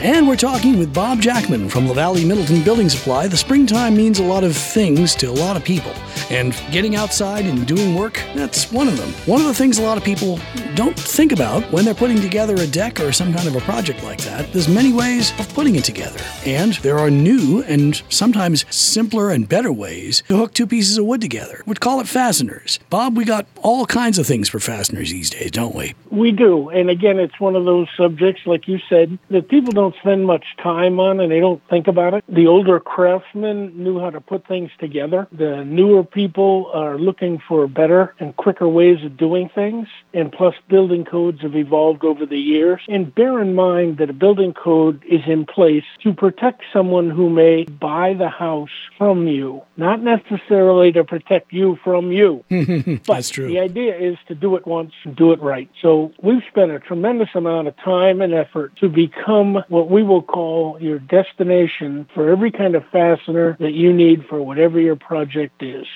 And we're talking with Bob Jackman from LaValley Middleton Building Supply. The springtime means a lot of things to a lot of people. And getting outside and doing work, that's one of them. One of the things a lot of people don't think about when they're putting together a deck or some kind of a project like that. There's many ways of putting it together. And there are new and sometimes simpler and better ways to hook two pieces of wood together. We'd call it fasteners. Bob, we got all kinds of things for fasteners these days, don't we? We do. And again, it's one of those subjects, like you said, that people don't spend much time on and they don't think about it. The older craftsmen knew how to put things together. The newer people are looking for better and quicker ways of doing things. And plus, building codes have evolved over the years. And bear in mind that a building code is in place to protect someone who may buy the house from you, not necessarily to protect you from you. That's true. The idea is to do it once and do it right. So we've spent a tremendous amount of time and effort to become what we will call your destination for every kind of fastener that you need for whatever your project is.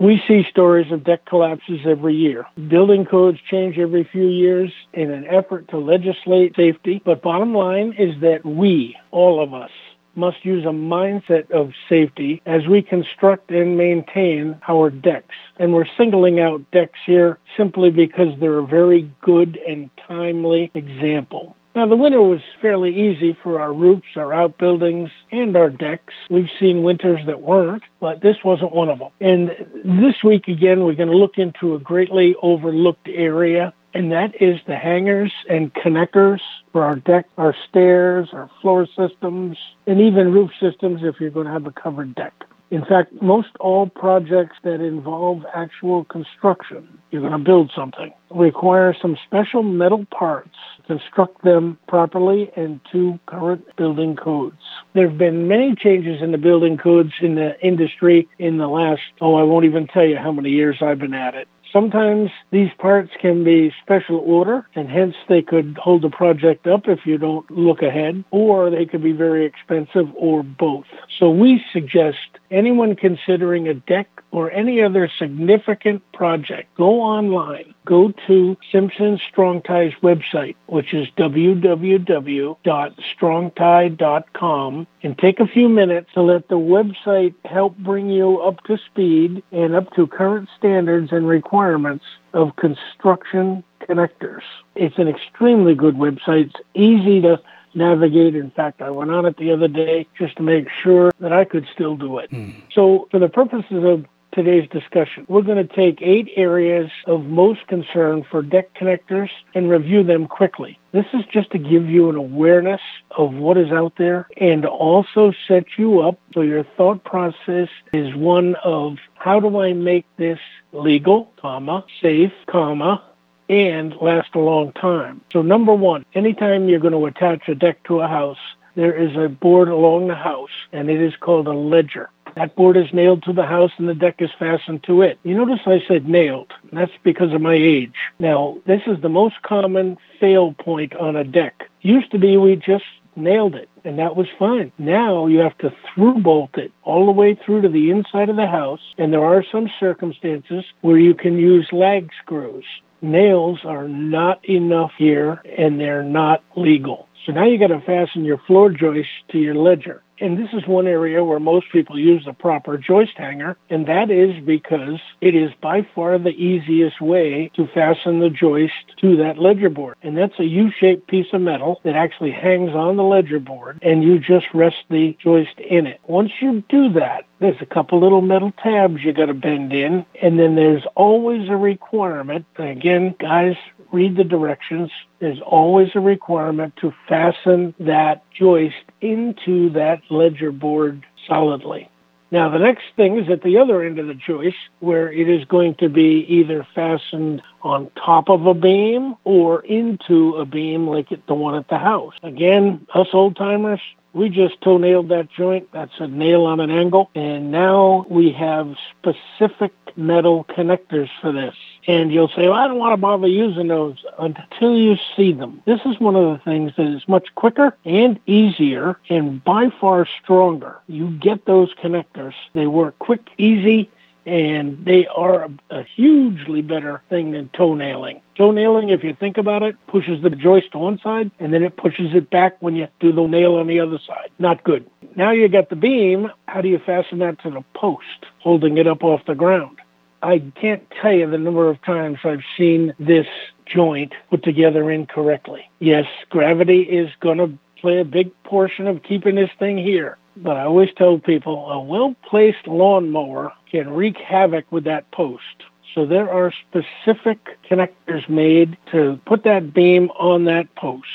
We see stories of deck collapses every year. Building codes change every few years in an effort to legislate safety. But bottom line is that we, all of us, must use a mindset of safety as we construct and maintain our decks. And we're singling out decks here simply because they're a very good and timely example. Now, the winter was fairly easy for our roofs, our outbuildings, and our decks. We've seen winters that weren't, but this wasn't one of them. And this week, again, we're going to look into a greatly overlooked area, and that is the hangers and connectors for our deck, our stairs, our floor systems, and even roof systems if you're going to have a covered deck. In fact, most all projects that involve actual construction, you're going to build something, require some special metal parts construct them properly and to current building codes. There have been many changes in the building codes in the industry in the last, oh, I won't even tell you how many years I've been at it. Sometimes these parts can be special order, and hence they could hold the project up if you don't look ahead, or they could be very expensive, or both. So we suggest anyone considering a deck or any other significant project, go online. Go to Simpson Strong Tie's website, which is www.strongtie.com, and take a few minutes to let the website help bring you up to speed and up to current standards and requirements of construction connectors. It's an extremely good website. It's easy to navigate. In fact, I went on it the other day just to make sure that I could still do it. Hmm. So, for the purposes of today's discussion, we're going to take eight areas of most concern for deck connectors and review them quickly. This is just to give you an awareness of what is out there and also set you up so your thought process is one of how do I make this legal, comma, safe, comma, and last a long time. So number one, anytime you're going to attach a deck to a house, there is a board along the house and it is called a ledger. That board is nailed to the house and the deck is fastened to it. You notice I said nailed. That's because of my age. Now, this is the most common fail point on a deck. Used to be we just nailed it and that was fine. Now you have to through bolt it all the way through to the inside of the house and there are some circumstances where you can use lag screws. Nails are not enough here and they're not legal. So now you got to fasten your floor joist to your ledger. And this is one area where most people use the proper joist hanger, and that is because it is by far the easiest way to fasten the joist to that ledger board. And that's a U-shaped piece of metal that actually hangs on the ledger board, and you just rest the joist in it. Once you do that, there's a couple little metal tabs you got to bend in, and then there's always a requirement. Again, guys, read the directions. There's always a requirement to fasten that joist into that ledger board solidly. Now, the next thing is at the other end of the joist where it is going to be either fastened on top of a beam or into a beam like the one at the house. Again, us old timers, we just toe nailed that joint. That's a nail on an angle. And now we have specific metal connectors for this. And you'll say, well, I don't want to bother using those until you see them. This is one of the things that is much quicker and easier and by far stronger. You get those connectors. They work quick, easy, and they are a, hugely better thing than toenailing. Toenailing, if you think about it, pushes the joist to one side and then it pushes it back when you do the nail on the other side. Not good. Now you got the beam. How do you fasten that to the post, holding it up off the ground? I can't tell you the number of times I've seen this joint put together incorrectly. Yes, gravity is going to play a big portion of keeping this thing here. But I always tell people a well placed lawnmower can wreak havoc with that post. So there are specific connectors made to put that beam on that post.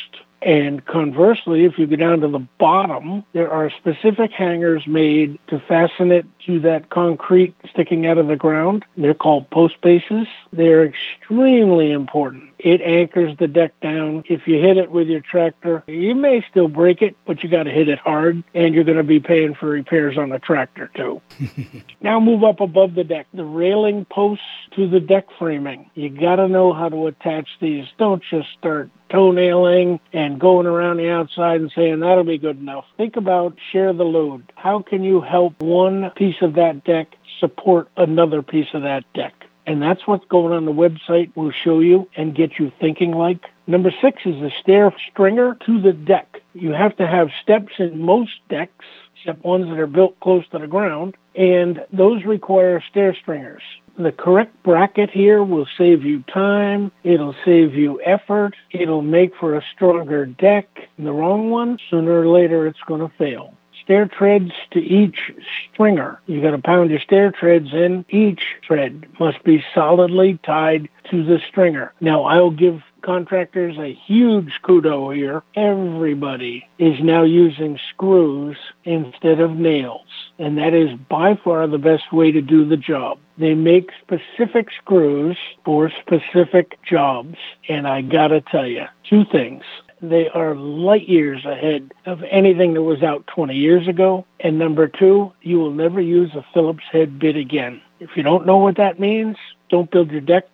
And conversely, if you go down to the bottom, there are specific hangers made to fasten it to that concrete sticking out of the ground. They're called post bases. They're extremely important. It anchors the deck down. If you hit it with your tractor, you may still break it, but you got to hit it hard, and you're going to be paying for repairs on the tractor too. now move up above the deck. The railing posts to the deck framing. You got to know how to attach these. Don't just start toenailing and going around the outside and saying that'll be good enough. Think about share the load. How can you help one piece of that deck support another piece of that deck? And that's what's going on the website We'll show you and get you thinking like. Number six is the stair stringer to the deck. You have to have steps in most decks, except ones that are built close to the ground, and those require stair stringers. The correct bracket here will save you time, it'll save you effort, it'll make for a stronger deck. The wrong one, sooner or later it's going to fail stair treads to each stringer. You got to pound your stair treads in. Each tread must be solidly tied to the stringer. Now, I'll give contractors a huge kudo here. Everybody is now using screws instead of nails, and that is by far the best way to do the job. They make specific screws for specific jobs, and I gotta tell you, two things. They are light years ahead of anything that was out 20 years ago. And number two, you will never use a Phillips head bit again. If you don't know what that means, don't build your deck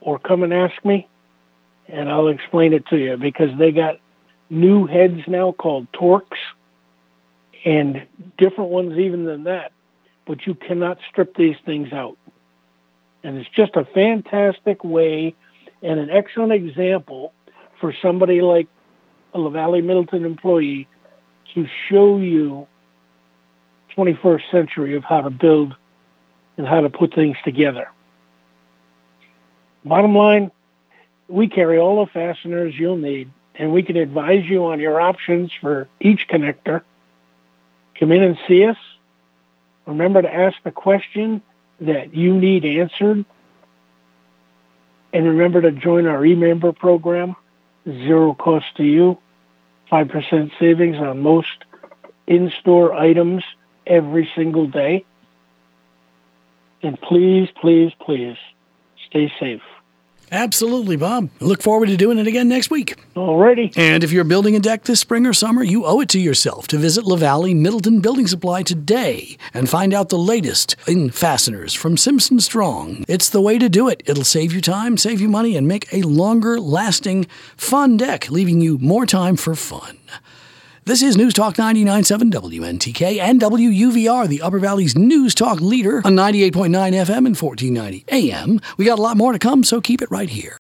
or come and ask me and I'll explain it to you because they got new heads now called Torx and different ones even than that. But you cannot strip these things out. And it's just a fantastic way and an excellent example for somebody like a LaValley Middleton employee to show you 21st century of how to build and how to put things together. Bottom line, we carry all the fasteners you'll need, and we can advise you on your options for each connector. Come in and see us. Remember to ask the question that you need answered. And remember to join our e-member program, zero cost to you. 5% savings on most in-store items every single day. And please, please, please stay safe. Absolutely, Bob. Look forward to doing it again next week. Alrighty. And if you're building a deck this spring or summer, you owe it to yourself to visit LaValley Middleton Building Supply today and find out the latest in fasteners from Simpson Strong. It's the way to do it. It'll save you time, save you money, and make a longer lasting, fun deck, leaving you more time for fun. This is News Talk 99.7 WNTK and WUVR, the Upper Valley's News Talk leader on 98.9 FM and 1490 AM. We got a lot more to come, so keep it right here.